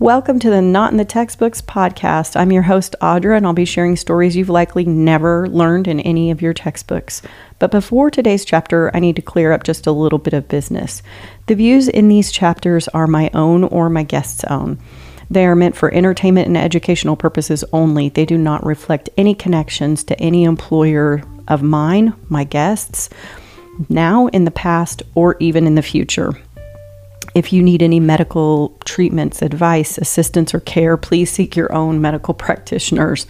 Welcome to the Not in the Textbooks podcast. I'm your host, Audra, and I'll be sharing stories you've likely never learned in any of your textbooks. But before today's chapter, I need to clear up just a little bit of business. The views in these chapters are my own or my guest's own. They are meant for entertainment and educational purposes only. They do not reflect any connections to any employer of mine, my guests, now, in the past, or even in the future. If you need any medical treatments, advice, assistance, or care, please seek your own medical practitioners,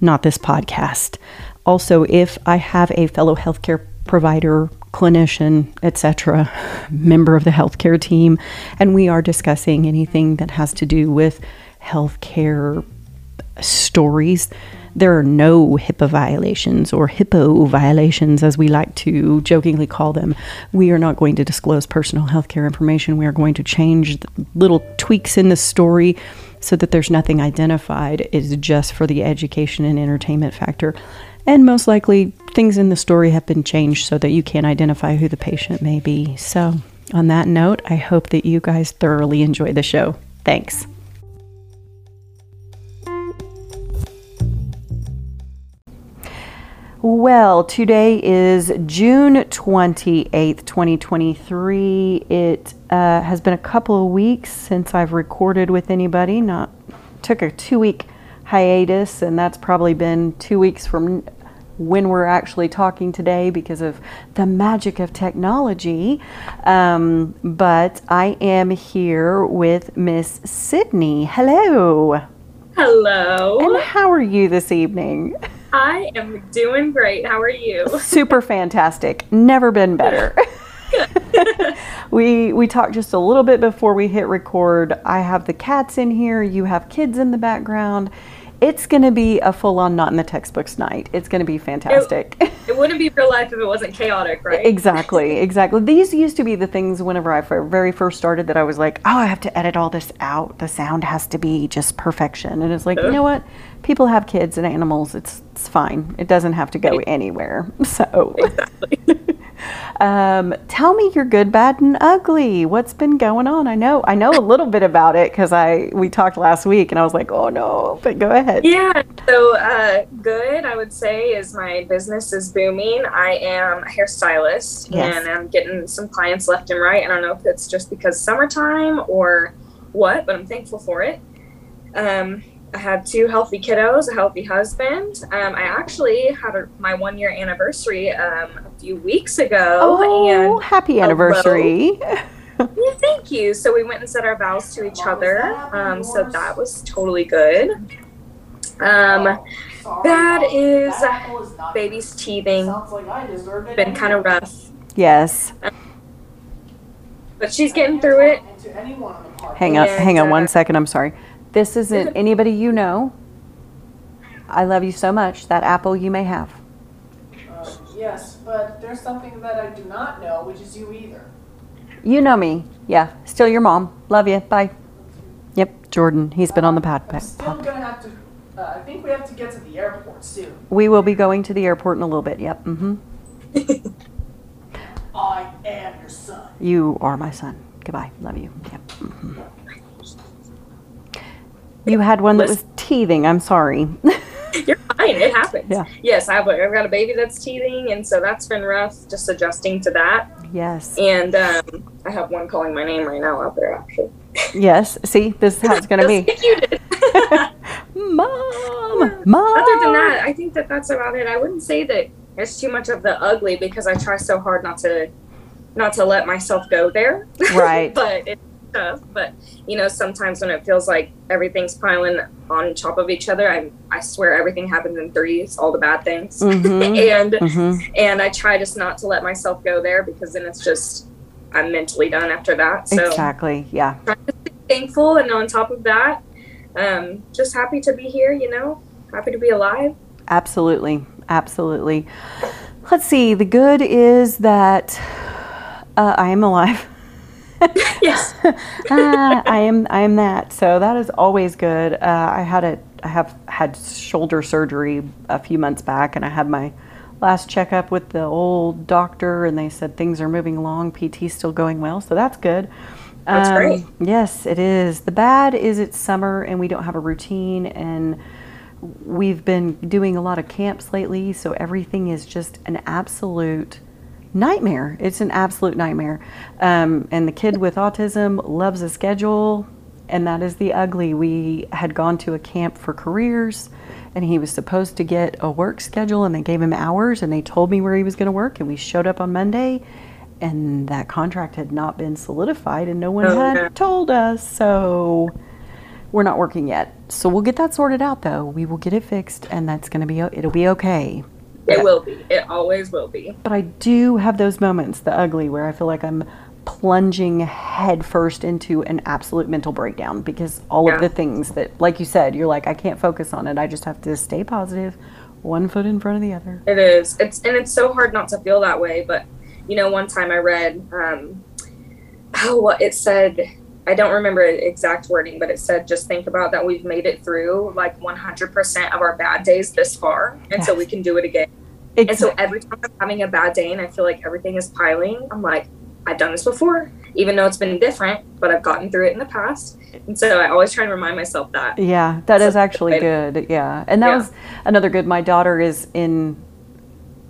not this podcast. Also, if I have a fellow healthcare provider, clinician, etc., member of the healthcare team, and we are discussing anything that has to do with healthcare stories, there are no HIPAA violations or HIPPO violations, as we like to jokingly call them. We are not going to disclose personal healthcare information. We are going to change little tweaks in the story so that there's nothing identified. It is just for the education and entertainment factor. And most likely, things in the story have been changed so that you can't identify who the patient may be. So, on that note, I hope that you guys thoroughly enjoy the show. Thanks. Well, today is June 28th, 2023. It uh, has been a couple of weeks since I've recorded with anybody. Not took a two week hiatus, and that's probably been two weeks from when we're actually talking today because of the magic of technology. Um, but I am here with Miss Sydney. Hello. Hello. And how are you this evening? I am doing great. How are you? Super fantastic. Never been better. we we talked just a little bit before we hit record. I have the cats in here, you have kids in the background. It's going to be a full on not in the textbooks night. It's going to be fantastic. It, it, wouldn't be real life if it wasn't chaotic, right? exactly, exactly. These used to be the things whenever I very first started that I was like, oh, I have to edit all this out. The sound has to be just perfection. And it's like, you know what? People have kids and animals. It's, it's fine. It doesn't have to go anywhere. So, exactly. Um, tell me your good, bad, and ugly. What's been going on? I know I know a little bit about it because I we talked last week, and I was like, oh no, but go ahead. Yeah. So uh, good, I would say, is my business is booming. I am a hairstylist, yes. and I'm getting some clients left and right. I don't know if it's just because summertime or what, but I'm thankful for it. Um, I have two healthy kiddos, a healthy husband. Um, I actually had a, my one year anniversary um, a few weeks ago. Oh, and happy anniversary! yeah, thank you. So we went and said our vows to each other. Um, so that was totally good. Um, that is baby's teething. Been kind of rough. Yes. but she's getting through it. Hang on, and, hang on uh, one second. I'm sorry. This isn't anybody you know. I love you so much. That apple you may have. Uh, yes, but there's something that I do not know, which is you either. You know me. Yeah. Still your mom. Love you. Bye. Yep, Jordan. He's been on the pad. I'm still gonna have to. Uh, I think we have to get to the airport soon. We will be going to the airport in a little bit. Yep. Mm-hmm. I am your son. You are my son. Goodbye. Love you. Yep. Mm-hmm. You had one that was teething. I'm sorry. You're fine. It happens. Yeah. Yes, I've, I've got a baby that's teething, and so that's been rough, just adjusting to that. Yes. And um, I have one calling my name right now out there, actually. Yes. See, this is how it's going to be. Mom, mom. Other than that, I think that that's about it. I wouldn't say that it's too much of the ugly because I try so hard not to, not to let myself go there. Right. but tough. But you know, sometimes when it feels like everything's piling on top of each other, I I swear everything happens in threes, all the bad things, mm-hmm. and mm-hmm. and I try just not to let myself go there because then it's just I'm mentally done after that. So exactly, yeah. Thankful, and on top of that, um, just happy to be here. You know, happy to be alive. Absolutely, absolutely. Let's see. The good is that uh, I am alive. yes. ah, I am. I am that. So that is always good. Uh, I had a. I have had shoulder surgery a few months back, and I had my last checkup with the old doctor, and they said things are moving along. PT's still going well, so that's good. That's Um, great. Yes, it is. The bad is it's summer and we don't have a routine and we've been doing a lot of camps lately, so everything is just an absolute nightmare. It's an absolute nightmare. Um, and the kid with autism loves a schedule, and that is the ugly. We had gone to a camp for careers, and he was supposed to get a work schedule, and they gave him hours, and they told me where he was going to work, and we showed up on Monday. And that contract had not been solidified, and no one Oh, had told us. So we're not working yet. So we'll get that sorted out, though. We will get it fixed, and that's going to be it'll be okay. It will be. It always will be. But I do have those moments, the ugly, where I feel like I'm plunging headfirst into an absolute mental breakdown because all Yeah. of the things that, like you said, you're like, I can't focus on it. I just have to stay positive, one foot in front of the other. It is. It's and it's so hard not to feel that way. But you know, one time I read, um, oh, what it said. I don't remember exact wording, but it said, just think about that we've made it through like 100% of our bad days this far. And so we can do it again. And so every time I'm having a bad day and I feel like everything is piling, I'm like, I've done this before, even though it's been different, but I've gotten through it in the past. And so I always try and remind myself that. Yeah, that So is actually good. Yeah, and that Yeah. was another good. My daughter is in.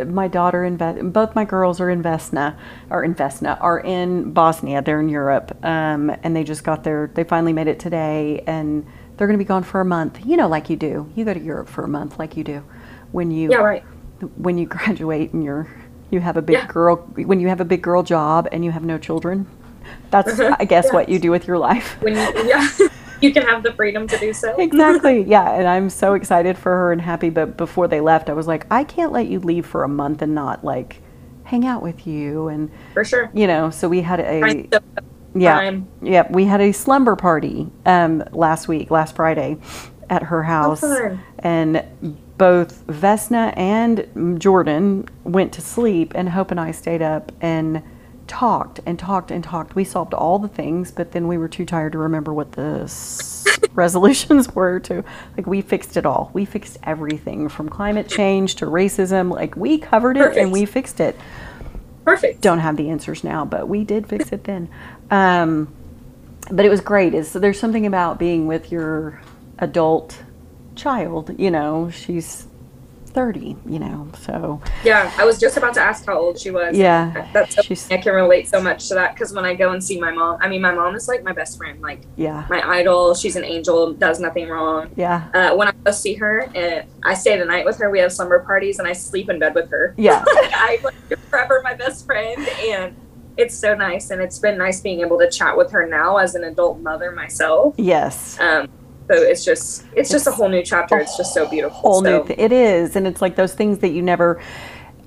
My daughter in both my girls are in Vesna, or in Vesna, are in Bosnia. They're in Europe, um, and they just got there. They finally made it today, and they're going to be gone for a month. You know, like you do. You go to Europe for a month, like you do, when you Yeah, right. When you graduate and you're you have a big Yeah. girl when you have a big girl job and you have no children. That's Mhm. I guess Yeah. what you do with your life. When you, yeah, you can have the freedom to do so. exactly. Yeah, and I'm so excited for her and happy. But before they left, I was like, I can't let you leave for a month and not like hang out with you. And For sure. you know, so we had a yeah, time. yeah, we had a slumber party um, last week, last Friday, at her house, fun. and both Vesna and Jordan went to sleep, and Hope and I stayed up and talked and talked and talked. We solved all the things, but then we were too tired to remember what the s- resolutions were. To like, we fixed it all. We fixed everything from climate change to racism. Like, we covered it and we fixed it Perfect. don't have the answers now, but we did fix it then. Um, but it was great. Is so there's something about being with your adult child. You know, she's thirty. You know, so Yeah, I was just about to ask how old she was. yeah, That's so I can relate so much to that because when I go and see my mom, I mean, my mom is like my best friend, like yeah, my idol. She's an angel, does nothing wrong. yeah, Uh, when I go see her, and I stay the night with her. We have slumber parties, and I sleep in bed with her. yeah. like I like you're forever my best friend, and it's so nice. And it's been nice being able to chat with her now as an adult mother myself. yes. Um, so it's just it's just a whole new chapter. It's just so beautiful. whole so, new th- it is and it's like those things that you never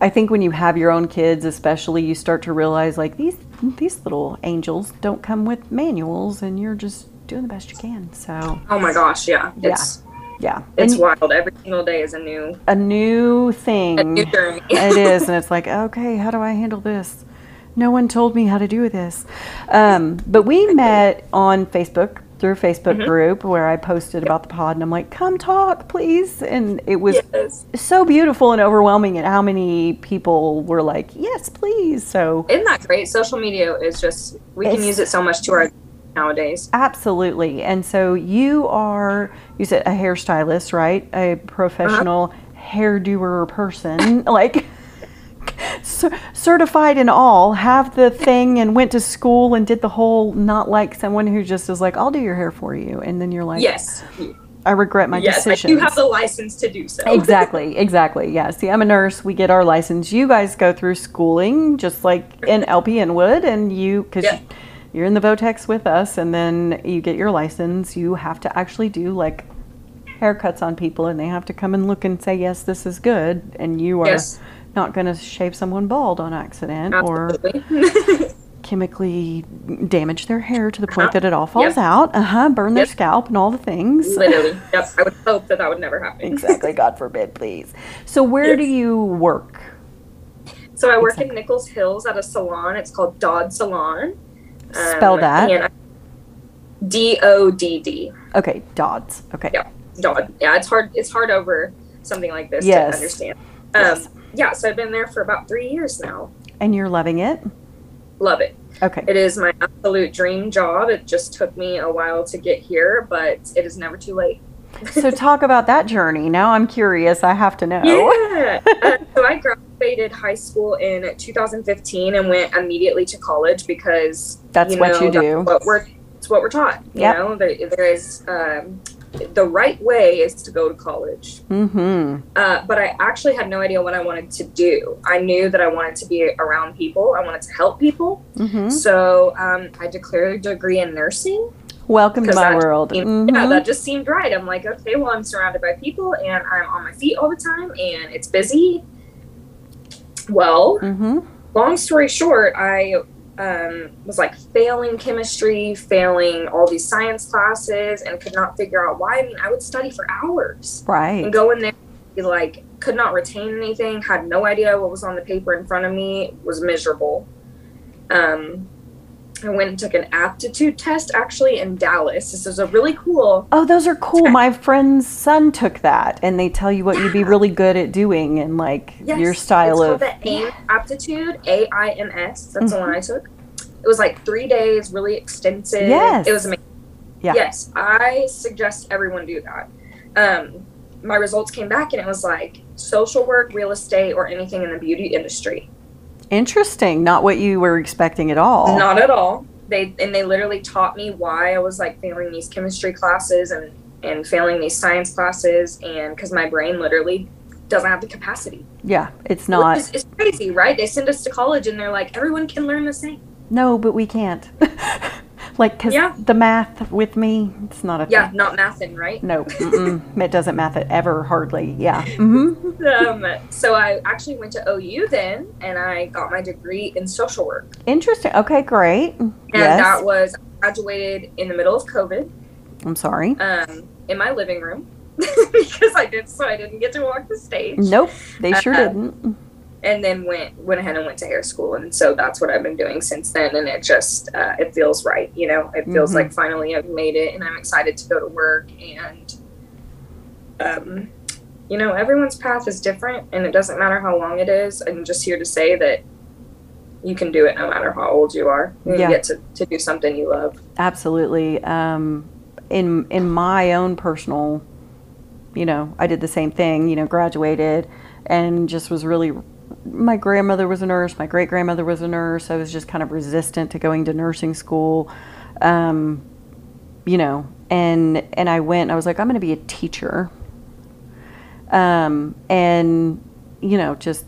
i think when you have your own kids especially you start to realize like these these little angels don't come with manuals and you're just doing the best you can so oh my gosh, yeah, Yeah. it's yeah it's And wild. Every single day is a new a new thing. a new journey. it is and it's like okay how do i handle this no one told me how to do this um, but we met on facebook through a facebook Mhm. group where i posted about the pod and i'm like come talk please and it was yes. so beautiful and overwhelming at how many people were like yes please so Isn't that great? Social media is just we can use it so much to our nowadays. absolutely and so you are you said a hairstylist right a professional hairdoer person like certified in all have the thing and went to school and did the whole not like someone who just is like i'll do your hair for you. And then you're like yes, i regret my decision yes, I decisions do have the license to do so. exactly exactly yeah. See i'm a nurse. We get our license. You guys go through schooling just like in lpn would and you because Yeah. you're in the vo-techs with us and then you get your license. You have to actually do like haircuts on people and they have to come and look and say yes this is good. And you are Yes. Not going to shave someone bald on accident or chemically damage their hair to the point Uh-huh. that it all falls Yep. out uh-huh burn their scalp and all the things Literally. Yep. I would hope that that would never happen. exactly god forbid please so where do you work So I work Exactly. in Nichols Hills at a salon. It's called Dodd Salon. Spell Um, that. and I- D O D D. Okay, Dodds. Okay. Yeah. Dodd. Yeah, it's hard. It's hard over something like this Yes. to understand. Um, Yes. Yeah, so I've been there for about three years now. And you're loving it? Love it. Okay. It is my absolute dream job. It just took me a while to get here, but it is never too late. so talk about that journey. Now I'm curious. I have to know. Yeah. uh, so I graduated high school in 2015 and went immediately to college because that's you what you do. What we're it's what we're taught. You Yep. know, there, there is um, the right way is to go to college. Mm-hmm. Uh, but I actually had no idea what I wanted to do. I knew that I wanted to be around people. I wanted to help people. Mm-hmm. So um, I declared a degree in nursing. Welcome to my world. seemed- Yeah, Mhm. that just seemed right. I'm like, okay, well, I'm surrounded by people and I'm on my feet all the time and it's busy. Well, Mhm. long story short, I um, was like failing chemistry, failing all these science classes, and could not figure out why. I mean, I would study for hours Right. and go in there, be like, could not retain anything, had no idea what was on the paper in front of me, was miserable. Um, I went and took an aptitude test actually in Dallas. This was a really cool. Oh, those are cool. My friend's son took that, and they tell you what you'd be really good at doing and like Yes, your style it's of. called the AIM aptitude, A I M S. That's the one I took. It was like three days, really extensive. Yes. It was amazing. Yeah. Yes, I suggest everyone do that. Um, my results came back and it was like social work, real estate, or anything in the beauty industry. Interesting. Not what you were expecting at all. Not at all. They and they literally taught me why I was like failing these chemistry classes and and failing these science classes and because my brain literally doesn't have the capacity. Yeah, it's not. is- It's crazy, right? They send us to college and they're like, everyone can learn the same. No, but we can't. like, because Yeah. the math with me, it's not a Yeah, thing. not mathin', right? No, it doesn't math it ever, hardly. Yeah. hmm Um, so I actually went to OU then, and I got my degree in social work. Interesting. Okay, great. And yes. that was graduated in the middle of COVID, I'm sorry. um, in my living room because I did so I didn't get to walk the stage. Nope, they sure Uh, didn't. And then went went ahead and went to hair school, and so that's what I've been doing since then. And it just uh, it feels right, you know. It feels Mhm. like finally I've made it, and I'm excited to go to work. And um, you know, everyone's path is different, and it doesn't matter how long it is. I'm just here to say that you can do it no matter how old you are. You Yeah. get to, to do something you love. Absolutely. Um, in in my own personal, you know, I did the same thing. You know, graduated and just was really. My grandmother was a nurse. My great grandmother was a nurse. I was just kind of resistant to going to nursing school. Um, you know, and and I went. I was like, I'm going to be a teacher. Um, and you know, just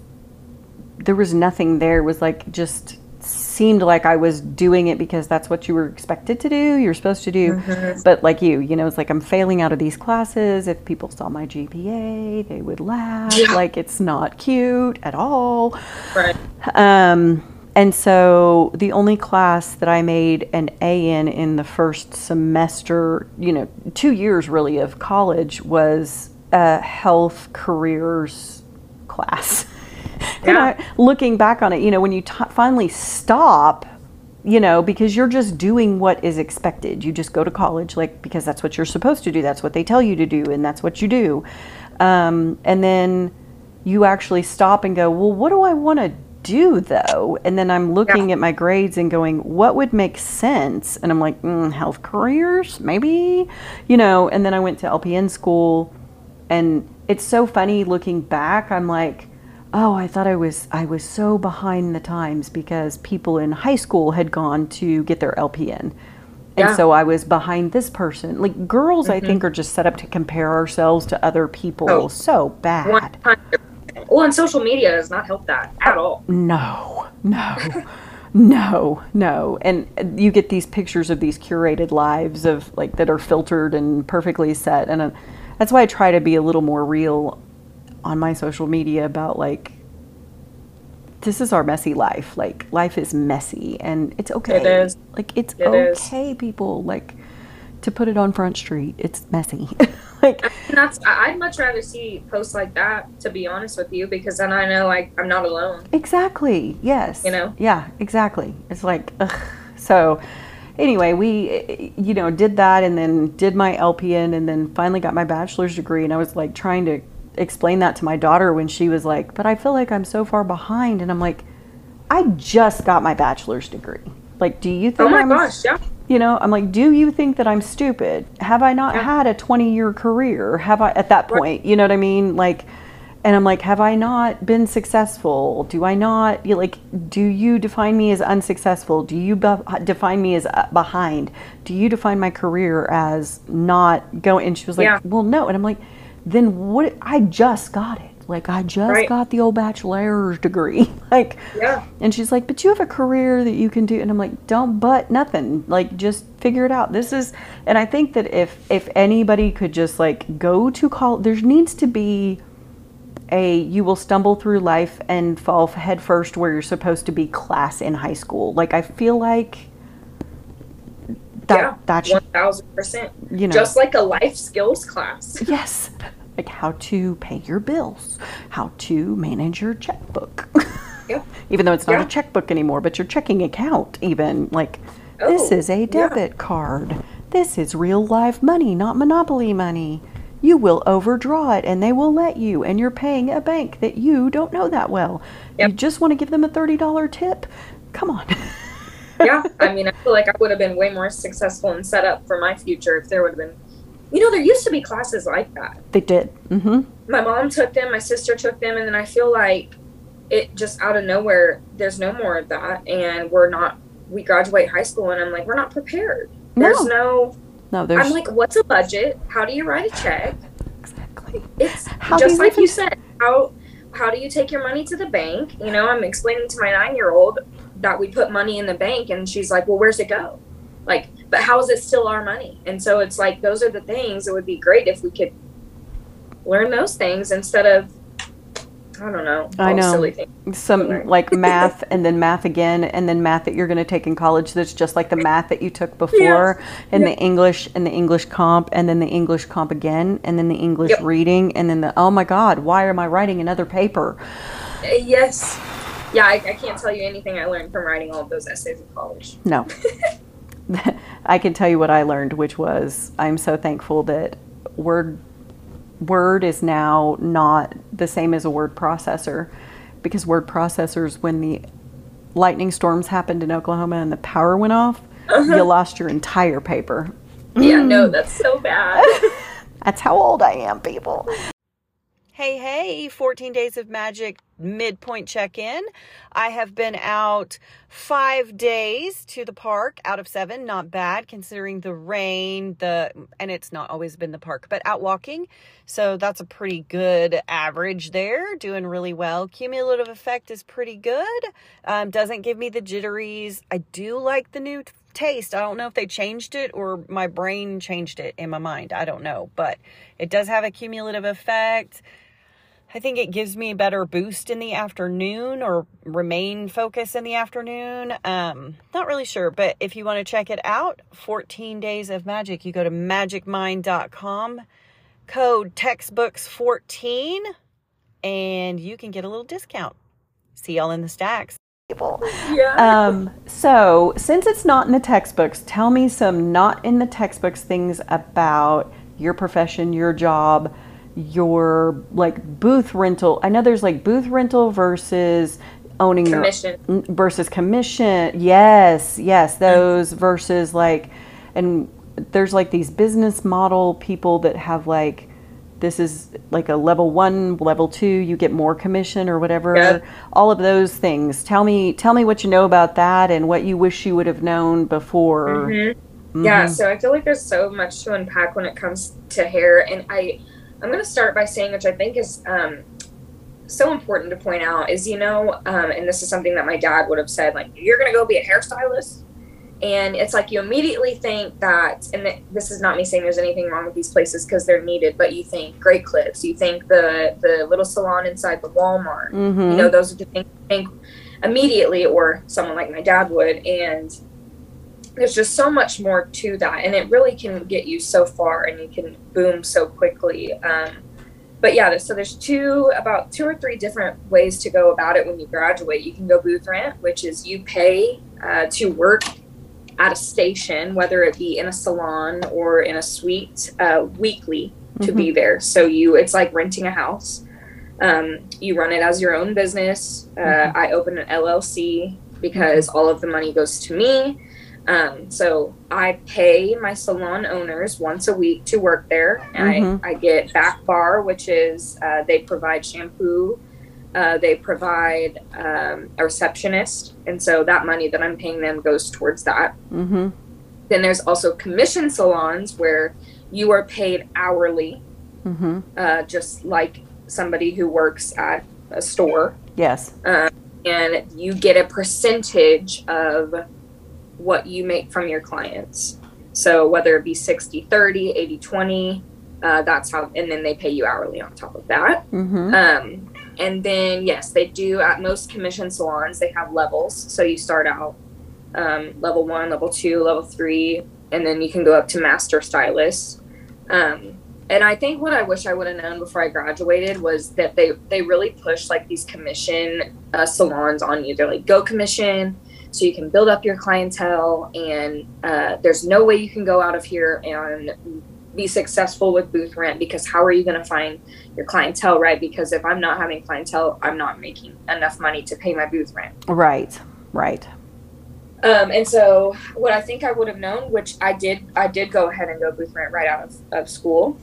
there was nothing there. It was like just seemed like I was doing it because that's what you were expected to do. You're supposed to do. But like you, you know, it's like I'm failing out of these classes. If people saw my GPA, they would laugh. Yeah. Like it's not cute at all. Right. Um, and so the only class that I made an A in in the first semester, you know, two years really of college was a health careers class. And Yeah. I, looking back on it, you know, when you t- finally stop, you know, because you're just doing what is expected. You just go to college, like, because that's what you're supposed to do. That's what they tell you to do, and that's what you do. Um, and then you actually stop and go, well, what do I want to do though? And then I'm looking at my grades and going, what would make sense? And I'm like, mm, health careers, maybe, you know. And then I went to LPN school, and it's so funny looking back. I'm like, oh, I thought I was I was so behind the times because people in high school had gone to get their LPN. And Yeah. so I was behind this person. Like girls, I think, are just set up to compare ourselves to other people Oh. so bad. One hundred. Well, and social media does not help that at all. No, no, no, no. And you get these pictures of these curated lives of like that are filtered and perfectly set. And uh, that's why I try to be a little more real on my social media about like, this is our messy life. Like, life is messy and it's okay. It is. Like, it's It is. okay, people. Like, to put it on Front Street, it's messy. like, And that's I'd much rather see posts like that, to be honest with you, because then I know like I'm not alone. Exactly. Yes. You know? Yeah, exactly. It's like, ugh. So, anyway, we, you know, did that and then did my LPN and then finally got my bachelor's degree. And I was like trying to explain that to my daughter when she was like, but I feel like I'm so far behind. And I'm like, I just got my bachelor's degree. Like, do you think Oh my I'm gosh, yeah. you know, I'm like, do you think that I'm stupid? Have I not Yeah. had a 20 year career? Have I, at that point, you know what I mean? Like, and I'm like, have I not been successful? Do I not, you like, do you define me as unsuccessful? Do you be- define me as uh, behind? Do you define my career as not going? And she was like, Yeah. well, no. And I'm like, then what? I just got it. Like, I just Right. got the old bachelor's degree. like, Yeah. and she's like, but you have a career that you can do. And I'm like, don't but nothing. Like, just figure it out. This is, and I think that if if anybody could just like go to college, there needs to be a you will stumble through life and fall headfirst where you're supposed to be class in high school. Like, I feel like that yeah. that should, One thousand percent. you know, Just like a life skills class. yes, like how to pay your bills, how to manage your checkbook. Yeah. even though it's not Yeah. a checkbook anymore, but your checking account, even like this Oh, is a yeah. debit card. This is real live money, not monopoly money. You will overdraw it and they will let you, and you're paying a bank that you don't know that well. You just want to give them a $30 tip? Come on. yeah. I mean, I feel like I would have been way more successful and set up for my future if there would have been. You know, there used to be classes like that. they did. Mm-hmm. My mom took them, my sister took them, and then I feel like it just out of nowhere, there's no more of that, and we're not. We graduate high school, and I'm like, we're not prepared. There's no. No, there's I'm like, what's a budget? How do you write a check? exactly. It's How just like even- you said. How how do you take your money to the bank? You know, I'm explaining to my nine year old that we put money in the bank, and she's like, "Well, where's it go?" Like, but how is it still our money? And so it's like those are the things. It would be great if we could learn those things instead of I don't know. I know. silly things. Some like math and then math again and then math that you're going to take in college that's just like the math that you took before and the English and the English comp and then the English comp again and then the English Yep. reading and then the oh my god why am I writing another paper Uh, Yes. Yeah, I, I can't tell you anything I learned from writing all of those essays in college. no I can tell you what I learned which was I'm so thankful that word word is now not the same as a word processor because word processors when the lightning storms happened in Oklahoma and the power went off uh-huh. you lost your entire paper Yeah, no, mm. that's so bad. That's how old I am, people. Hey, hey, 14 Days of Magic midpoint check in. I have been out five days to the park out of seven. Not bad considering the rain, the and it's not always been the park, but out walking. So that's a pretty good average there. Doing really well. Cumulative effect is pretty good. Um, doesn't give me the jitteries. I do like the new taste. I don't know if they changed it or my brain changed it in my mind. I don't know, but it does have a cumulative effect. I think it gives me a better boost in the afternoon or remain focused in the afternoon. Um, not really sure, but if you want to check it out, 14 Days of Magic, you go to magicmind.com, code textbooks14, and you can get a little discount. See y'all in the stacks. yeah. Um, so, since it's not in the textbooks, tell me some not in the textbooks things about your profession, your job, your like booth rental. I know there's like booth rental versus owning Commission. your versus commission. Yes, yes, those versus like, and there's like these business model people that have like this is like a level one, level two, you get more commission or whatever. Yeah. All of those things. Tell me, tell me what you know about that and what you wish you would have known before. Mhm. Mhm. Yeah, so I feel like there's so much to unpack when it comes to hair, and I, I'm gonna start by saying, which I think is um, so important to point out, is you know, um, and this is something that my dad would have said, like, you're gonna go be a hairstylist, and it's like you immediately think that, and th- this is not me saying there's anything wrong with these places because they're needed, but you think Great Clips, you think the the little salon inside the Walmart, Mhm. you know those are the things you think immediately or someone like my dad would and there's just so much more to that and it really can get you so far and you can boom so quickly um, but yeah so there's two about two or three different ways to go about it when you graduate you can go booth rent which is you pay uh, to work at a station whether it be in a salon or in a suite uh, weekly to be there so you it's like renting a house um, you run it as your own business. Uh, Mhm. I opened an LLC because all of the money goes to me. Um, so I pay my salon owners once a week to work there, and Mhm. I, I get back bar, which is uh, they provide shampoo, uh, they provide um, a receptionist, and so that money that I'm paying them goes towards that. Mm-hmm. Then there's also commission salons where you are paid hourly, Mm-hmm. uh, just like somebody who works at a store Yes. and you get a percentage of what you make from your clients. So whether it be 60 30, 80 20, uh, that's how, and then they pay you hourly on top of that. Mm-hmm. Um, and then, yes, they do at most commission salons, they have levels. So you start out um, level one, level two, level three, and then you can go up to master stylist. Um, and I think what I wish I would have known before I graduated was that they they really push like these commission uh, salons on you. They're like go commission, so you can build up your clientele, and uh, there's no way you can go out of here and be successful with booth rent because how are you going to find your clientele right? Because if I'm not having clientele, I'm not making enough money to pay my booth rent. Right. Right. Um, and so what I think I would have known, which I did, I did go ahead and go booth rent right out of, of school.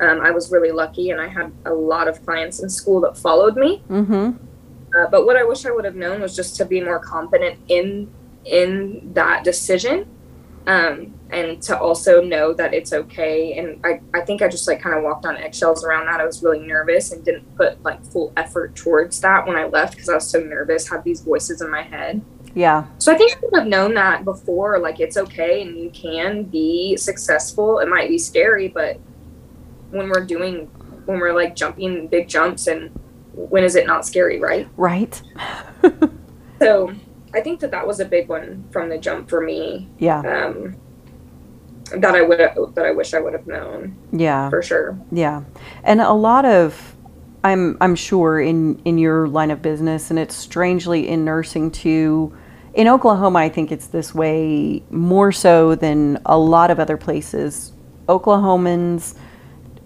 Um, I was really lucky and I had a lot of clients in school that followed me. Mm-hmm. Uh, but what I wish I would have known was just to be more confident in in that decision, um, and to also know that it's okay. And I, I think I just like kind of walked on eggshells around that. I was really nervous and didn't put like full effort towards that when I left because I was so nervous. Had these voices in my head. Yeah. So I think I would have known that before. Like it's okay and you can be successful. It might be scary, but when we're doing, when we're like jumping big jumps, and when is it not scary, right? Right. So I think that that was a big one from the jump for me. Yeah. Um, that I would that I wish I would have known Yeah. for sure. Yeah. And a lot of I'm I'm sure in in your line of business and it's strangely in nursing too in Oklahoma I think it's this way more so than a lot of other places. Oklahomans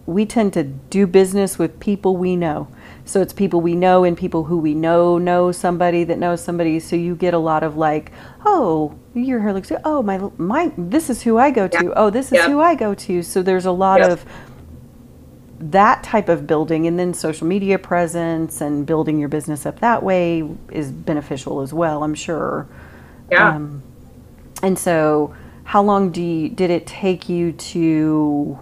we tend to do business with people we know. So it's people we know and people who we know know somebody that knows somebody. So you get a lot of like, oh, your hair looks good. Oh, my my this is who I go to. Oh, this is Yeah. who I go to. So there's a lot Yeah. of that type of building and then social media presence and building your business up that way is beneficial as well, I'm sure. Yeah. Um, and so, how long do you, did it take you to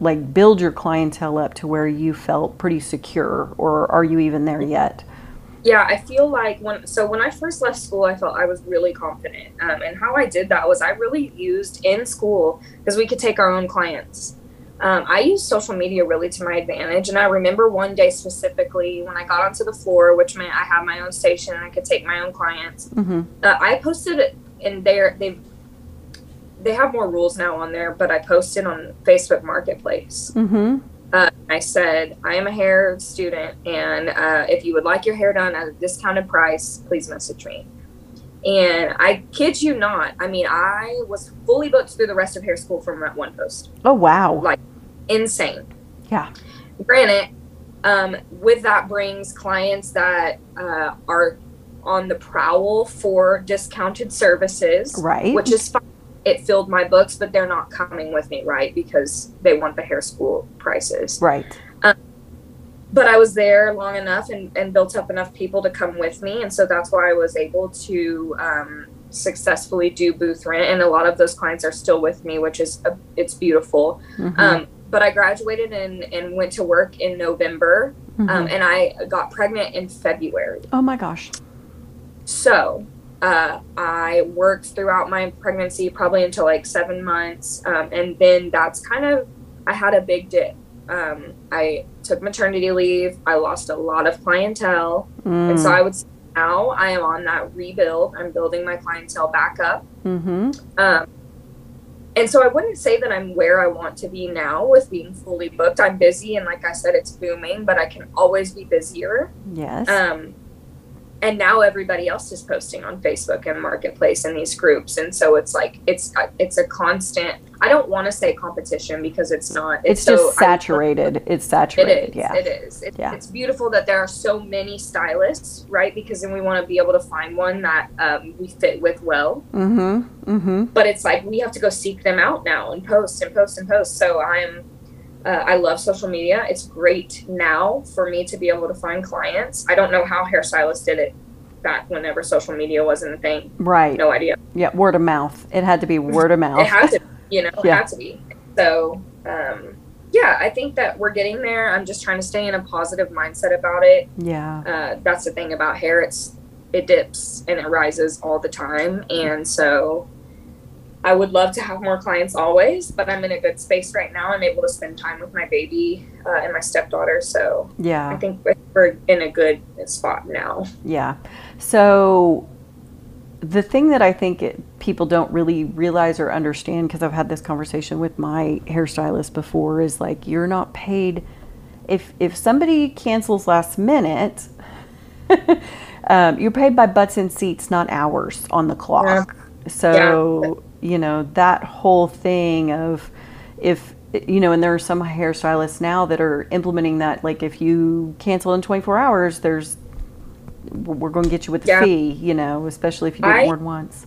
like build your clientele up to where you felt pretty secure, or are you even there yet? yeah i feel like when so when i first left school i felt i was really confident um, and how i did that was i really used in school because we could take our own clients um, i used social media really to my advantage and i remember one day specifically when i got onto the floor which meant i had my own station and i could take my own clients Mm-hmm. uh, i posted it in there they they have more rules now on there but i posted on facebook marketplace Mm-hmm. uh, I said, I am a hair student, and uh, if you would like your hair done at a discounted price, please message me. And I kid you not, I mean, I was fully booked through the rest of hair school from that one post. Oh wow! Like, insane. Yeah. Granted, um, with that brings clients that uh, are on the prowl for discounted services Right. which is fine. It filled my books, but they're not coming with me, right? Because they want the hair school prices. right. But I was there long enough and, and built up enough people to come with me. And so that's why I was able to um, successfully do booth rent. And a lot of those clients are still with me, which is, a, it's beautiful. Mhm. Um, but I graduated and, and went to work in November. Um, and I got pregnant in February. oh my gosh! So uh, I worked throughout my pregnancy probably until like seven months. Um, and then that's kind of, I had a big dip. Um, I took maternity leave. I lost a lot of clientele. And so Mm. I would say now I am on that rebuild. I'm building my clientele back up. Mm-hmm. Um, and so I wouldn't say that I'm where I want to be now with being fully booked. I'm busy. And like I said, it's booming, but I can always be busier. Yes. Um, and now everybody else is posting on Facebook and Marketplace and these groups, and so it's like it's it's a constant. I don't want to say competition because it's not. It's, it's so, just saturated. I, it's saturated. It is. Yeah. It is. It, yeah. It's beautiful that there are so many stylists, right? Because then we want to be able to find one that um, we fit with well. Mm-hmm. Mm-hmm. But it's like we have to go seek them out now and post and post and post. So I'm uh, I love social media. It's great now for me to be able to find clients. I don't know how hairstylists did it back whenever social media wasn't a thing. Right. No idea. Yeah, word of mouth. It had to be word of mouth. it had to, you know, yeah. it had to be. So, um, yeah, I think that we're getting there. I'm just trying to stay in a positive mindset about it. Yeah. Uh, that's the thing about hair. It's it dips and it rises all the time, and so I would love to have more clients always, but I'm in a good space right now. I'm able to spend time with my baby uh, and my stepdaughter. So yeah, I think we're in a good spot now. Yeah. So the thing that I think it, people don't really realize or understand, because I've had this conversation with my hairstylist before, is like you're not paid. If if somebody cancels last minute, um, you're paid by butts and seats, not hours on the clock. Yeah. So. You know, that whole thing of if, you know, and there are some hairstylists now that are implementing that, like if you cancel in 24 hours, there's, we're going to get you with the yeah. fee, you know, especially if you do it more than once.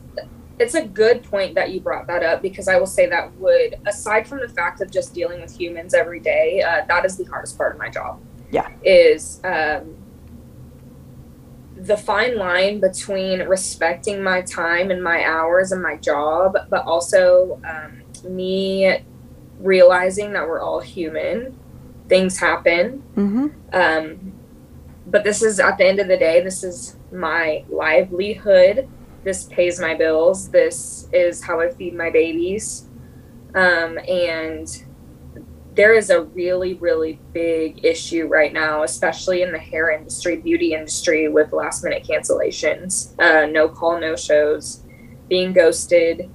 It's a good point that you brought that up because I will say that would, aside from the fact of just dealing with humans every day, uh, that is the hardest part of my job. Yeah. Is, um, the fine line between respecting my time and my hours and my job, but also um, me realizing that we're all human. Things happen. Mm-hmm. Um, but this is, at the end of the day, this is my livelihood. This pays my bills. This is how I feed my babies. Um, and there is a really, really big issue right now, especially in the hair industry, beauty industry, with last minute cancellations, uh, no call, no shows, being ghosted.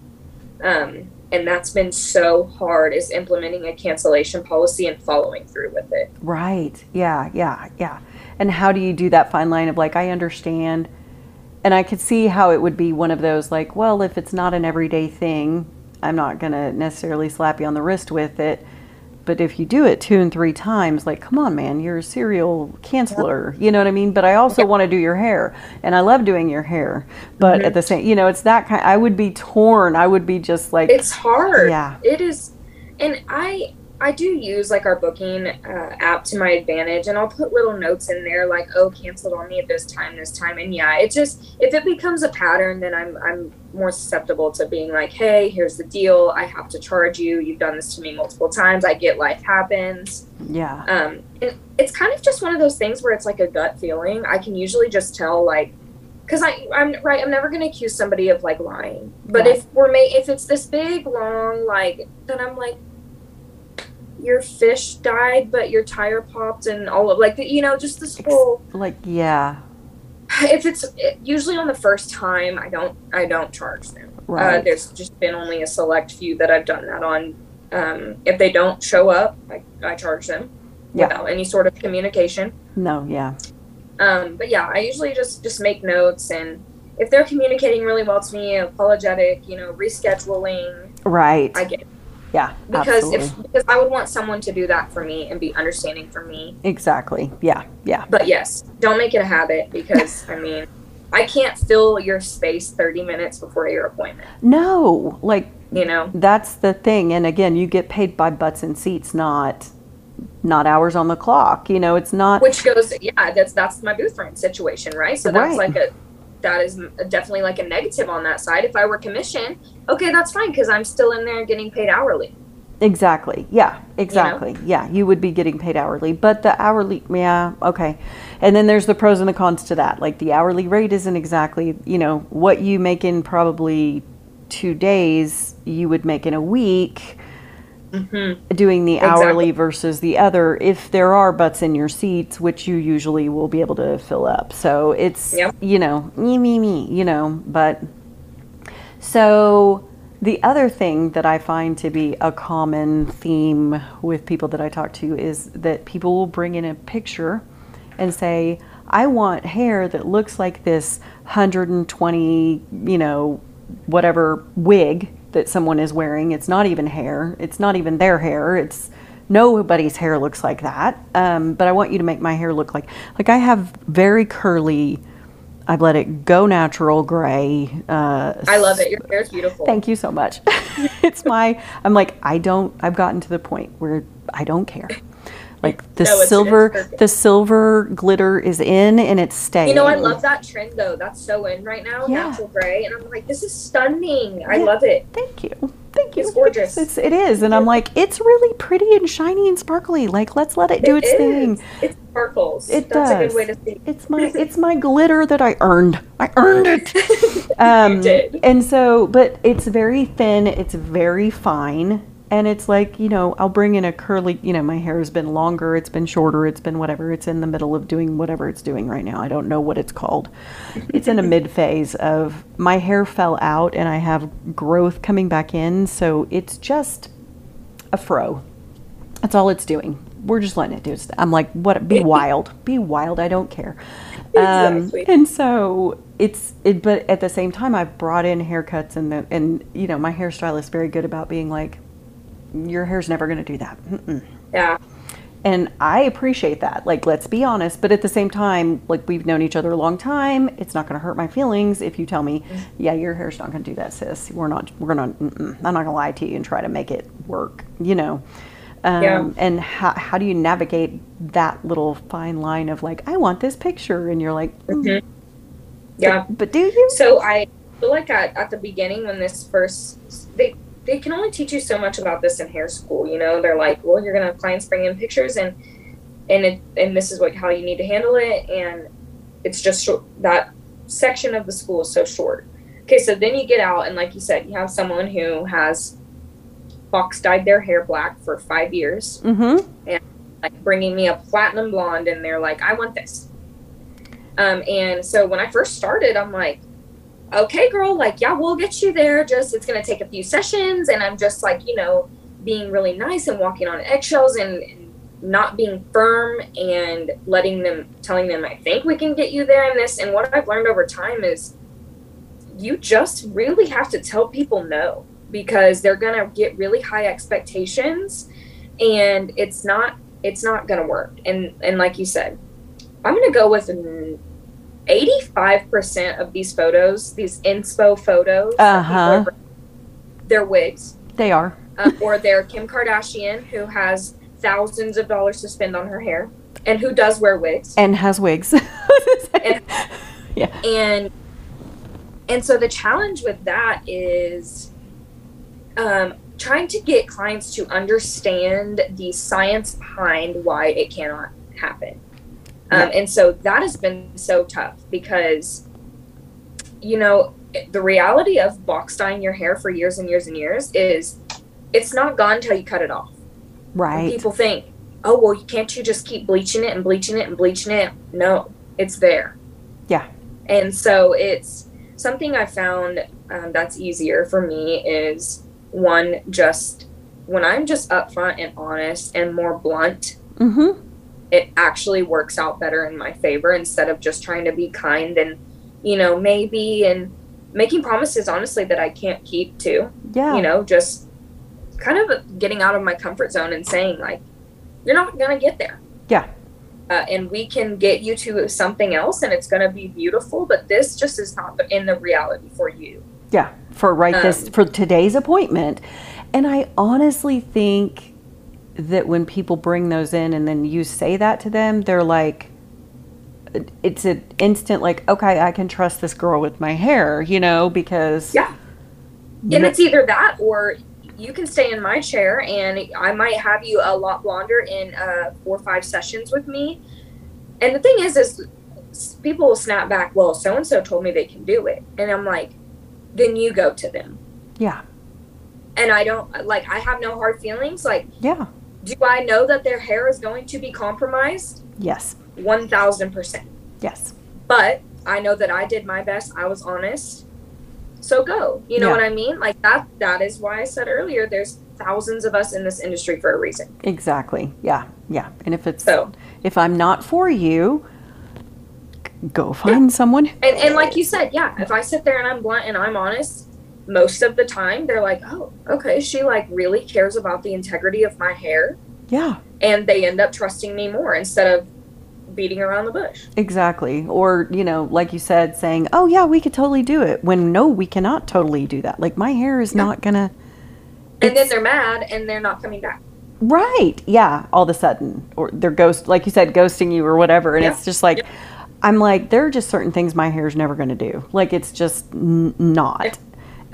Um, and that's been so hard is implementing a cancellation policy and following through with it. Right. Yeah. Yeah. Yeah. And how do you do that fine line of like, I understand. And I could see how it would be one of those like, well, if it's not an everyday thing, I'm not going to necessarily slap you on the wrist with it but if you do it two and three times, like, come on, man, you're a serial canceller. You know what I mean? But I also want to do your hair, and I love doing your hair. But mm-hmm. at the same, you know, it's that kind. I would be torn. I would be just like, it's hard. Yeah, it is. And I I do use like our booking uh, app to my advantage, and I'll put little notes in there like, "Oh, canceled on me at this time, this time." And yeah, it just if it becomes a pattern, then I'm I'm more susceptible to being like, "Hey, here's the deal. I have to charge you. You've done this to me multiple times. I get life happens." Yeah. Um, and it's kind of just one of those things where it's like a gut feeling. I can usually just tell like because I I'm right. I'm never gonna accuse somebody of like lying. But yeah. if we're made, if it's this big long like, then I'm like, your fish died, but your tire popped and all of like you know just this whole like yeah. If it's usually on the first time, I don't I don't charge them. Uh, right. Uh, there's just been only a select few that I've done that on. Um, if they don't show up, I, I charge them yeah. without any sort of communication. No, yeah. Um, but yeah, I usually just just make notes and if they're communicating really well to me, apologetic, you know, rescheduling. Right. I get yeah. Because absolutely. if because I would want someone to do that for me and be understanding for me. Exactly. Yeah. Yeah. But yes, don't make it a habit because I mean, I can't fill your space 30 minutes before your appointment. No, like you know. That's the thing and again, you get paid by butts and seats, not not hours on the clock. You know, it's not Which goes yeah, that's that's my booth rent situation, right? So that's right. like a that is definitely like a negative on that side. If I were commission, okay, that's fine because I'm still in there getting paid hourly. Exactly. Yeah. Exactly. You know? Yeah. You would be getting paid hourly, but the hourly, yeah. Okay. And then there's the pros and the cons to that. Like the hourly rate isn't exactly, you know, what you make in probably two days, you would make in a week mm-hmm. doing the exactly. hourly versus the other if there are butts in your seats which you usually will be able to fill up so it's yep. you know me me me you know but so the other thing that i find to be a common theme with people that i talk to is that people will bring in a picture and say I want hair that looks like this 120, you know, whatever wig that someone is wearing. It's not even hair. It's not even their hair. It's nobody's hair looks like that. Um, but I want you to make my hair look like like I have very curly. I've let it go natural gray. Uh, I love it. Your hair is beautiful. Thank you so much. it's my. I'm like I don't. I've gotten to the point where I don't care. Like the No, it's- silver, it's the silver glitter is in and it's staying. You know, I love that trend though. That's so in right now, Yeah. natural gray, and I'm like, this is stunning. I Yeah. love it. Thank you. Thank you. It's gorgeous. It's, it is. And I'm like, it's really pretty and shiny and sparkly. Like, let's let it do its It thing. It sparkles. It That's a does. good way to see. It's my it's my glitter that I earned. I earned it. Um, did. And so, but it's very thin. It's very fine. And it's like, you know, I'll bring in a curly, you know, my hair has been longer, it's been shorter, it's been whatever. It's in the middle of doing whatever it's doing right now. I don't know what it's called. It's in a mid phase of my hair fell out and I have growth coming back in. So it's just a fro. That's all it's doing. We're just letting it do its I'm like, what? Be wild. Be wild. I don't care. Um, Exactly. and so it's it, but at the same time, I've brought in haircuts and the, and you know my hairstylist is very good about being like, your hair's never going to do that. Mm-mm. Yeah. And I appreciate that. Like, let's be honest. But at the same time, like we've known each other a long time. It's not going to hurt my feelings if you tell me, yeah, your hair's not going to do that, sis. We're not. We're gonna. Mm-mm. I'm not going to lie to you and try to make it work. You know. Um, Yeah. And how how do you navigate that little fine line of like, I want this picture, and you're like, mm, Yeah. but do you? So I feel like at, at the beginning when this first they they can only teach you so much about this in hair school. You know, they're like, well, you're gonna have clients bring in pictures and and it and this is what how you need to handle it and it's just short that section of the school is so short. Okay, so then you get out and like you said, you have someone who has box dyed their hair black for five years, Mm-hmm. And like bringing me a platinum blonde, and they're like, I want this. Um, and so when I first started, I'm like, okay, girl, like, yeah, we'll get you there. Just it's gonna take a few sessions, and I'm just like, you know, being really nice and walking on eggshells and, and not being firm and letting them, telling them, I think we can get you there in this. And what I've learned over time is, you just really have to tell people no because they're gonna get really high expectations, and it's not it's not gonna work. And and like you said, I'm gonna go with an 85% of these photos, these inspo photos, Uh-huh. bringing, they're wigs, They are. um, or they're Kim Kardashian, who has thousands of dollars to spend on her hair, and who does wear wigs, And has wigs. And- yeah. and and so the challenge with that is um, trying to get clients to understand the science behind why it cannot happen. Um, and so that has been so tough because, you know, the reality of box dyeing your hair for years and years and years is it's not gone till you cut it off. And Right. people think, oh, well, can't you just keep bleaching it and bleaching it and bleaching it? No, it's there. Yeah. And so it's something I found um, that's easier for me is one, just when I'm just upfront and honest and more blunt, Mm-hmm. It actually works out better in my favor instead of just trying to be kind and, you know, maybe and making promises honestly that I can't keep too Yeah. you know, just kind of getting out of my comfort zone and saying like, you're not gonna get there. Yeah. Uh, and we can get you to something else, and it's gonna be beautiful. But this just is not in the reality for you. Yeah, for right this Um, for today's appointment. And I honestly think that when people bring those in and then you say that to them, they're like it's an instant like, okay, I can trust this girl with my hair, you know, because Yeah. And it's either that or you can stay in my chair, and I might have you a lot blonder in uh, four or five sessions with me. And the thing is, is people will snap back. Well, so and so told me they can do it, and I'm like, then you go to them. yeah, and I don't like I have no hard feelings. Like, yeah, do I know that their hair is going to be compromised? yes, One thousand percent. yes, But I know that I did my best. I was honest. So go. You know Yeah. what I mean? Like that that is why I said earlier there's thousands of us in this industry for a reason. exactly. Yeah, yeah. And if it's So if I'm not for you, go find someone. And and like you said, yeah, if I sit there and I'm blunt and I'm honest, most of the time they're like, "Oh, okay, she like really cares about the integrity of my hair." Yeah. And they end up trusting me more instead of beating around the bush. Exactly. Or, you know, like you said, saying, oh, yeah, we could totally do it. When no, we cannot totally do that. Like, my hair is not going to. And then they're mad and they're not coming back. Right. Yeah. All of a sudden. Or they're ghost, like you said, ghosting you or whatever. And Yeah. it's just like, Yep. I'm like, there are just certain things my hair is never going to do. Like, it's just n- not.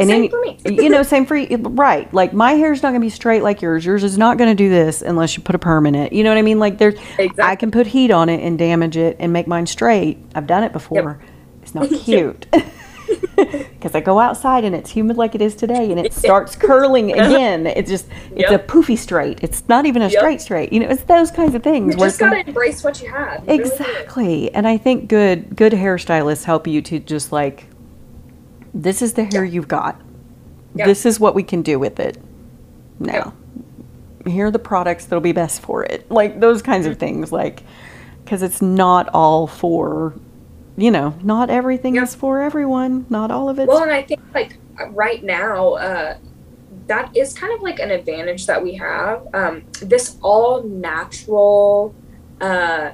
And Same any, for me. you know, same for you. Right. Like, my hair's not going to be straight like yours. Yours is not going to do this unless you put a perm in it. You know what I mean? Like, there's, I can put heat on it and damage it and make mine straight. I've done it before. It's not cute. Because I go outside and it's humid like it is today and it starts curling again. It's just, it's a poofy straight. It's not even a Yep. straight straight. You know, it's those kinds of things. You just gotta embrace what you have. You really. Exactly. And I think good good hairstylists help you to just like this is the hair you've got. Yeah. This is what we can do with it. Now. Here are the products that'll be best for it. Like those kinds of things like cuz it's not all for you know, not everything Yeah. is for everyone. Not all of it's Well, and I think like right now, uh, that is kind of like an advantage that we have. Um, this all natural uh,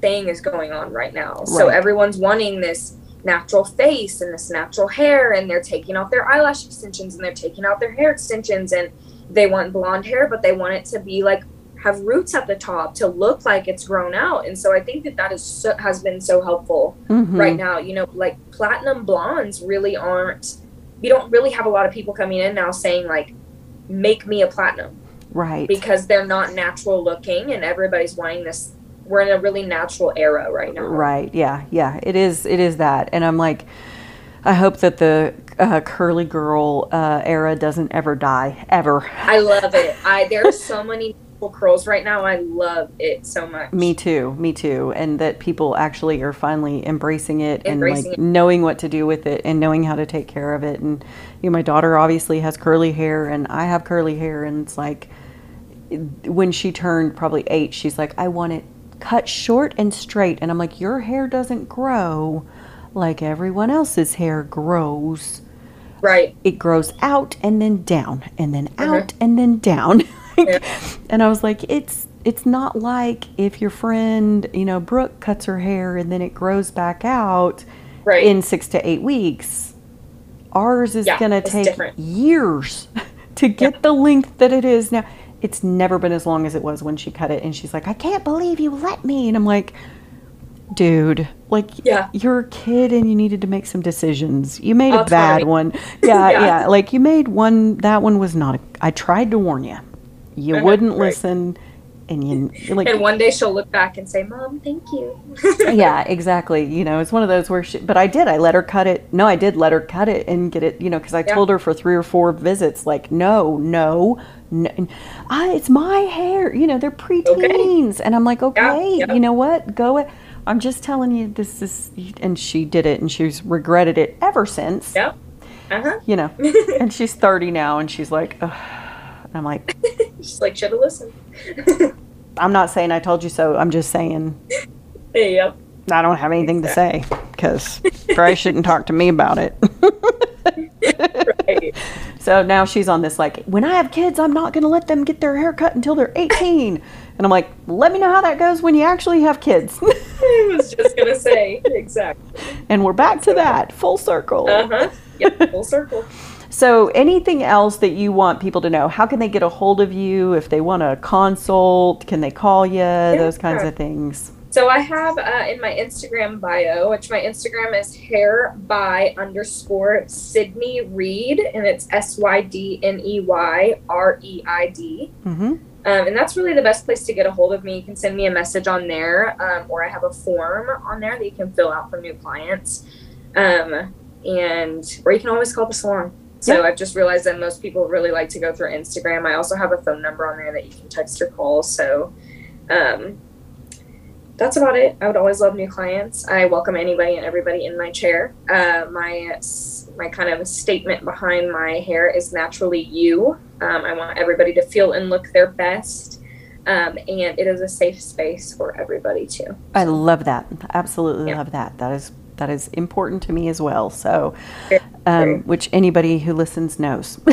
thing is going on right now. So everyone's wanting this natural face and this natural hair, and they're taking off their eyelash extensions and they're taking out their hair extensions, and they want blonde hair, but they want it to be like have roots at the top to look like it's grown out. And so I think that that is so, has been so helpful Mhm. right now. You know, like platinum blondes really aren't. We don't really have a lot of people coming in now saying like, "Make me a platinum," Right. because they're not natural looking, and everybody's wanting this. We're in a really natural era right now. Right. Yeah. Yeah. It is. It is that. And I'm like, I hope that the uh, curly girl uh, era doesn't ever die ever. I love it. I there are so many curls right now. I love it so much. Me too. Me too. And that people actually are finally embracing it Embracing and like it. knowing what to do with it and knowing how to take care of it. And you know, my daughter obviously has curly hair, and I have curly hair, and it's like when she turned probably eight, she's like, I want it cut short and straight. And I'm like, Your hair doesn't grow like everyone else's hair grows. Right. It grows out and then down and then Uh-huh. out and then down. Yeah. And I was like, it's it's not like if your friend, you know, Brooke cuts her hair and then it grows back out Right. in six to eight weeks. Ours is Yeah, gonna take different. years to get the length that it is now. It's never been as long as it was when she cut it, and she's like, "I can't believe you let me," and I'm like, "Dude, like, Yeah. you're a kid and you needed to make some decisions. You made a Autonomy. bad one, yeah, Yeah. yeah, Like you made one. That one was not. A, I tried to warn you. You Uh-huh, wouldn't right. listen, and you like, and one day she'll look back and say, "Mom, thank you." yeah, exactly. You know, it's one of those where she, but I did. I let her cut it. No, I did let her cut it and get it, you know, because I Yeah. told her for three or four visits, like, no, no, no ah, it's my hair. You know, they're preteens. And I'm like, okay, yeah. you know what? Go it. I'm just telling you, this is, and she did it and she's regretted it ever since, Yep. Uh huh. you know, and she's 30 now and she's like, Ugh. And I'm like, Just like should have listened. I'm not saying I told you so. I'm just saying yep. I don't have anything to say because Bryce shouldn't talk to me about it. Right. so now she's on this like, when I have kids, I'm not going to let them get their hair cut until they're 18. And I'm like, let me know how that goes when you actually have kids. I was just gonna say exactly. and we're back to that full circle. Uh huh. Yep. Full circle. So, anything else that you want people to know? How can they get a hold of you if they want to consult? Can they call you? Those kinds of things. So I have uh, in my Instagram bio, which my Instagram is hair by underscore Sydney Reid, and it's S Y D N E Y R E I D. Mm-hmm. Um, and that's really the best place to get a hold of me. You can send me a message on there, um, or I have a form on there that you can fill out for new clients. Um, and or you can always call the salon. So Yeah. I've just realized that most people really like to go through Instagram. I also have a phone number on there that you can text or call. So um, that's about it. I would always love new clients. I welcome anybody and everybody in my chair. Uh, my my kind of statement behind my hair is naturally you. Um, I want everybody to feel and look their best. Um, and it is a safe space for everybody too. I love that. Absolutely Yeah. love that. That is that is important to me as well. So, um, which anybody who listens knows.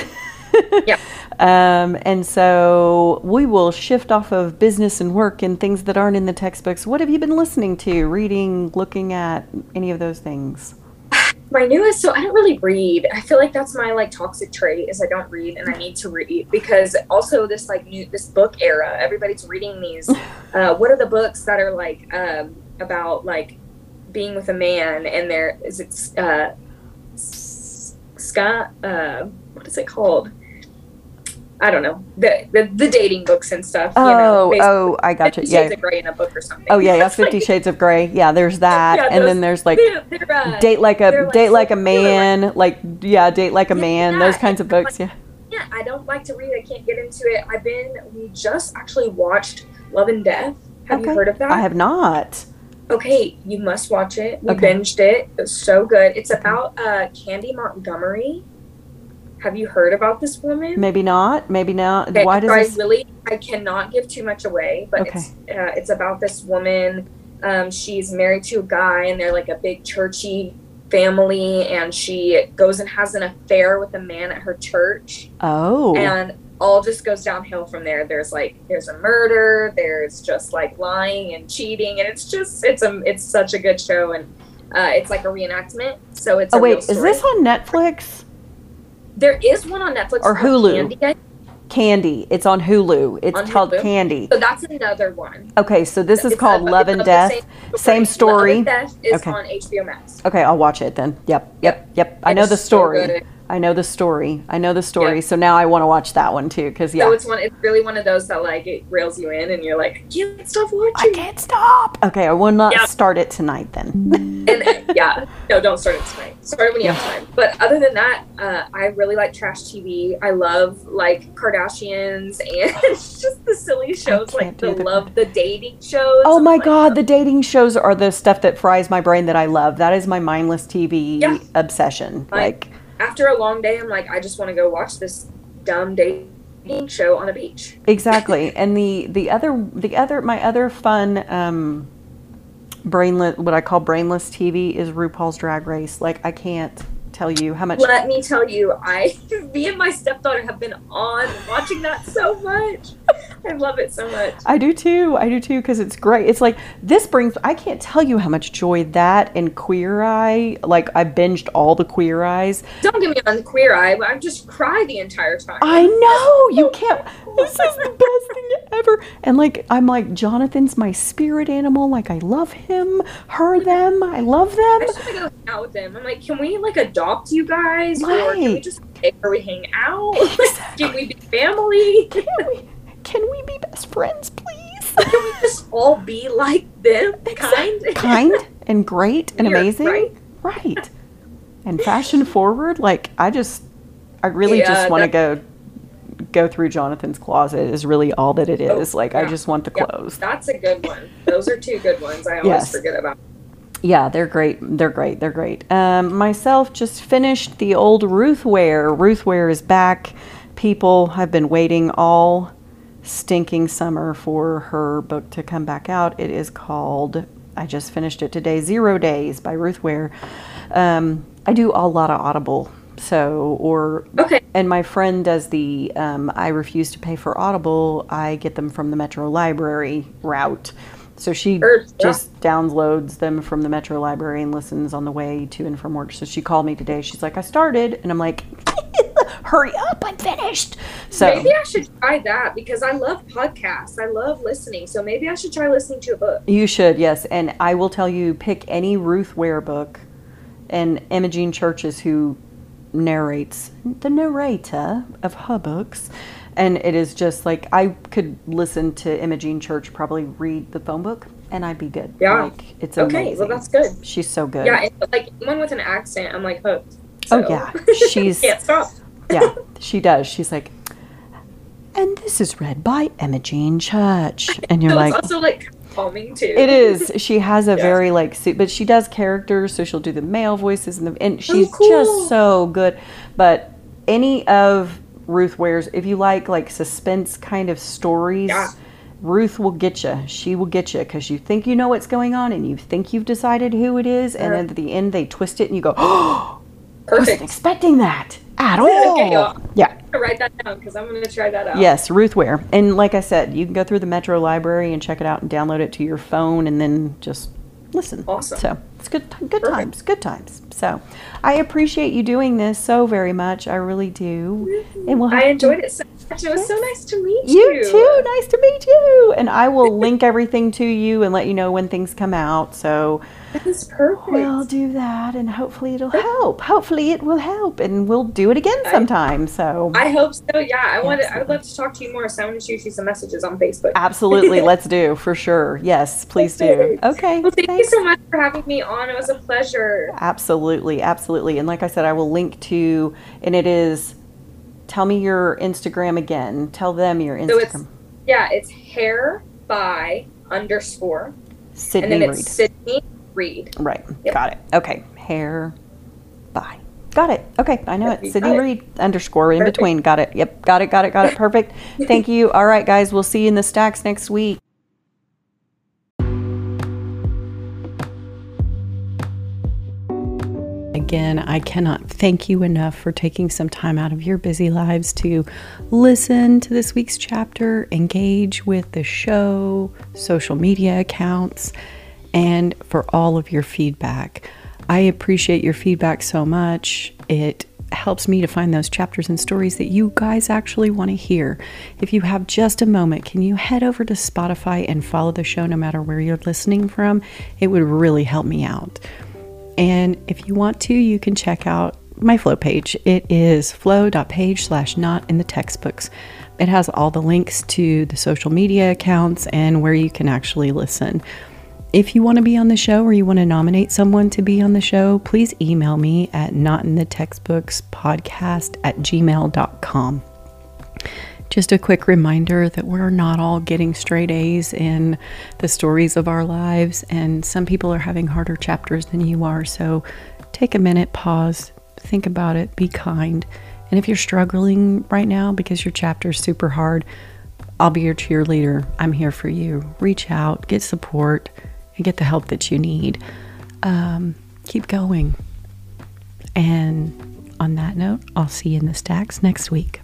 Yeah. Um, and so we will shift off of business and work and things that aren't in the textbooks. What have you been listening to, reading, looking at, any of those things? my newest so i don't really read i feel like that's my like toxic trait is i don't read and i need to read because also this like new this book era everybody's reading these uh, what are the books that are like um, about like being with a man and there is it uh scott uh what is it called i don't know the the, the dating books and stuff you know, Oh, basically oh, I got you. Yeah. Shades of Grey in a book or something. Oh yeah, yeah. It's like- Fifty Shades of Grey. Yeah, there's that, Yeah, and those- then there's like they're- they're, uh, date like a like, date like a popular, like- man, like yeah, date like a man. Yeah, Those kinds of books. Yeah. Yeah, I don't like to read. I can't get into it. I've been. We just actually watched Love and Death. Have Okay. you heard of that? I have not. Okay, you must watch it. We Okay. binged it. It was so good. It's about uh, Candy Montgomery. Have you heard about this woman? Maybe not. Maybe not. Okay, Why does I this? really I cannot give too much away, but Okay. it's uh, it's about this woman. Um, she's married to a guy, and they're like a big churchy family, and she goes and has an affair with a man at her church, Oh. and all just goes downhill from there. There's like there's a murder, there's just like lying and cheating, and it's just it's a it's such a good show, and uh, it's like a reenactment. So it's oh a wait, is this on Netflix? There is one on Netflix Or Hulu? Candy, Candy. It's on Hulu. It's On called Hulu? Candy. So that's another one. Okay, so this is It's called of- Love and Death. Same story. Love and Death is Okay. on HBO Max. Okay, I'll watch it then. Yep, yep, yep. I know the so story. good. I know the story. I know the story. Yeah. So now I want to watch that one too because yeah. So it's one. It's really one of those that like it rails you in, and you're like, I can't stop watching. I can't stop. Okay, I will not Yeah. start it tonight then. And uh, yeah, no, don't start it tonight. Start it when you have time. But other than that, uh, I really like trash TV. I love like Kardashians and just the silly shows, like the love, the dating shows. oh my like, god, the dating shows are the stuff that fries my brain that I love. That is my mindless TV Yeah. obsession. Like, After a long day, I'm like, I just want to go watch this dumb dating show on a beach. exactly. and the the other the other my other fun um brainless what I call brainless TV is RuPaul's Drag Race. Like I can't tell you how much Let me tell you, I, me and my stepdaughter have been on watching that so much. I love it so much. I do too. I do too because it's great. It's like this brings. I can't tell you how much joy that and Queer Eye. Like I binged all the Queer Eyes. Don't get me on the Queer Eye, I just cry the entire time. I know you can't. This is the best thing ever. And like I'm like Jonathan's my spirit animal. Like I love him, her, them. I love them. I just want to go hang out with them. I'm like, can we like adopt you guys, or can we just take where we hang out? can we be family? Can we, be best friends, please? Can we just all be like them? Kind. Kind and great and Weird, amazing. right? right. And fashion forward. Like I just, I really Yeah, just want to go go through Jonathan's closet is really all that it is. Oh, like I just want the Yeah. clothes. That's a good one. Those are two good ones. I always Yes. forget about. Yeah, they're great. They're great. They're great. Um, myself just finished the old Ruth Ware. Ruthware is back. People have been waiting all stinking summer for her book to come back out. It is called, I just finished it today, Zero Days by Ruth Ware. Um, I do a lot of Audible. So, or Okay. and my friend does the um, I refuse to pay for Audible. I get them from the Metro Library route. So she Sure, yeah. just downloads them from the Metro Library and listens on the way to and from work. So she called me today. She's like, I started. And I'm like, hurry up, I'm finished. So maybe I should try that because I love podcasts. I love listening. So maybe I should try listening to a book. you should, yes. And I will tell you, pick any Ruth Ware book. And Imogen Church is who narrates, the narrator of her books. And it is just like, I could listen to Imogen Church probably read the phone book and I'd be good. Yeah. Like, it's Okay, amazing. well that's good. She's so good. Yeah, like one with an accent, I'm like hooked. Oh, yeah. She's- can't stop. Yeah, she does. She's like, and this is read by Imogen Church. And you're like, it's also like calming too. it is. She has a Yeah. very like, but she does characters, so she'll do the male voices and the, and oh, she's Oh, cool. just so good. But any of Ruth Ware's, if you like like suspense kind of stories, Yeah. Ruth will get you. She will get you because you think you know what's going on and you think you've decided who it is, and then at the end they twist it and you go, oh, "Oh, I wasn't Perfect. expecting that at Okay, all." y'all. Yeah. Write that down because I'm going to try that out. Yes, Ruth Ware. And like I said, you can go through the Metro Library and check it out and download it to your phone and then just listen. Awesome. So it's good good Perfect. times. Good times. So I appreciate you doing this so very much. I really do. And we'll I enjoyed it so much. It was so nice to meet you. you too. Nice to meet you. And I will link everything to you and let you know when things come out. So That's perfect. we'll do that and hopefully it'll help. Hopefully it will help and we'll do it again sometime. So I hope so. Yeah, I wanted. I would love to talk to you more. So I'm going to shoot you some messages on Facebook. Absolutely, let's do for sure. Yes, please do. Okay. Well, thank thanks. you so much for having me on. It was a pleasure. Absolutely, absolutely. And like I said, I will link to, and it is. Tell me your Instagram again. Tell them your Instagram. So it's yeah, it's hair by underscore, and Sydney then Reid. Sydney Reid. Right. Yep. Got it. Okay. Hair. Bye. Got it. Okay. I know Yep, it. Sydney got it. Reid underscore in Perfect. between. Got it. Yep. Got it. Got it. Got it. Perfect. Thank you. All right, guys. We'll see you in the stacks next week. Again, I cannot thank you enough for taking some time out of your busy lives to listen to this week's chapter, engage with the show, social media accounts, and for all of your feedback. I appreciate your feedback so much. It helps me to find those chapters and stories that you guys actually want to hear. If you have just a moment, can you head over to Spotify and follow the show no matter where you're listening from? It would really help me out. And if you want to, you can check out my flow page. It is flow.page slash not in the textbooks. It has all the links to the social media accounts and where you can actually listen. If you want to be on the show or you want to nominate someone to be on the show, please email me at notinthetextbookspodcast at gmail.com. Just a quick reminder that we're not all getting straight A's in the stories of our lives, and some people are having harder chapters than you are. So take a minute, pause, think about it, be kind. And if you're struggling right now because your chapter is super hard, I'll be your cheerleader. I'm here for you. Reach out, get support, and get the help that you need. Um, keep going. And on that note, I'll see you in the stacks next week.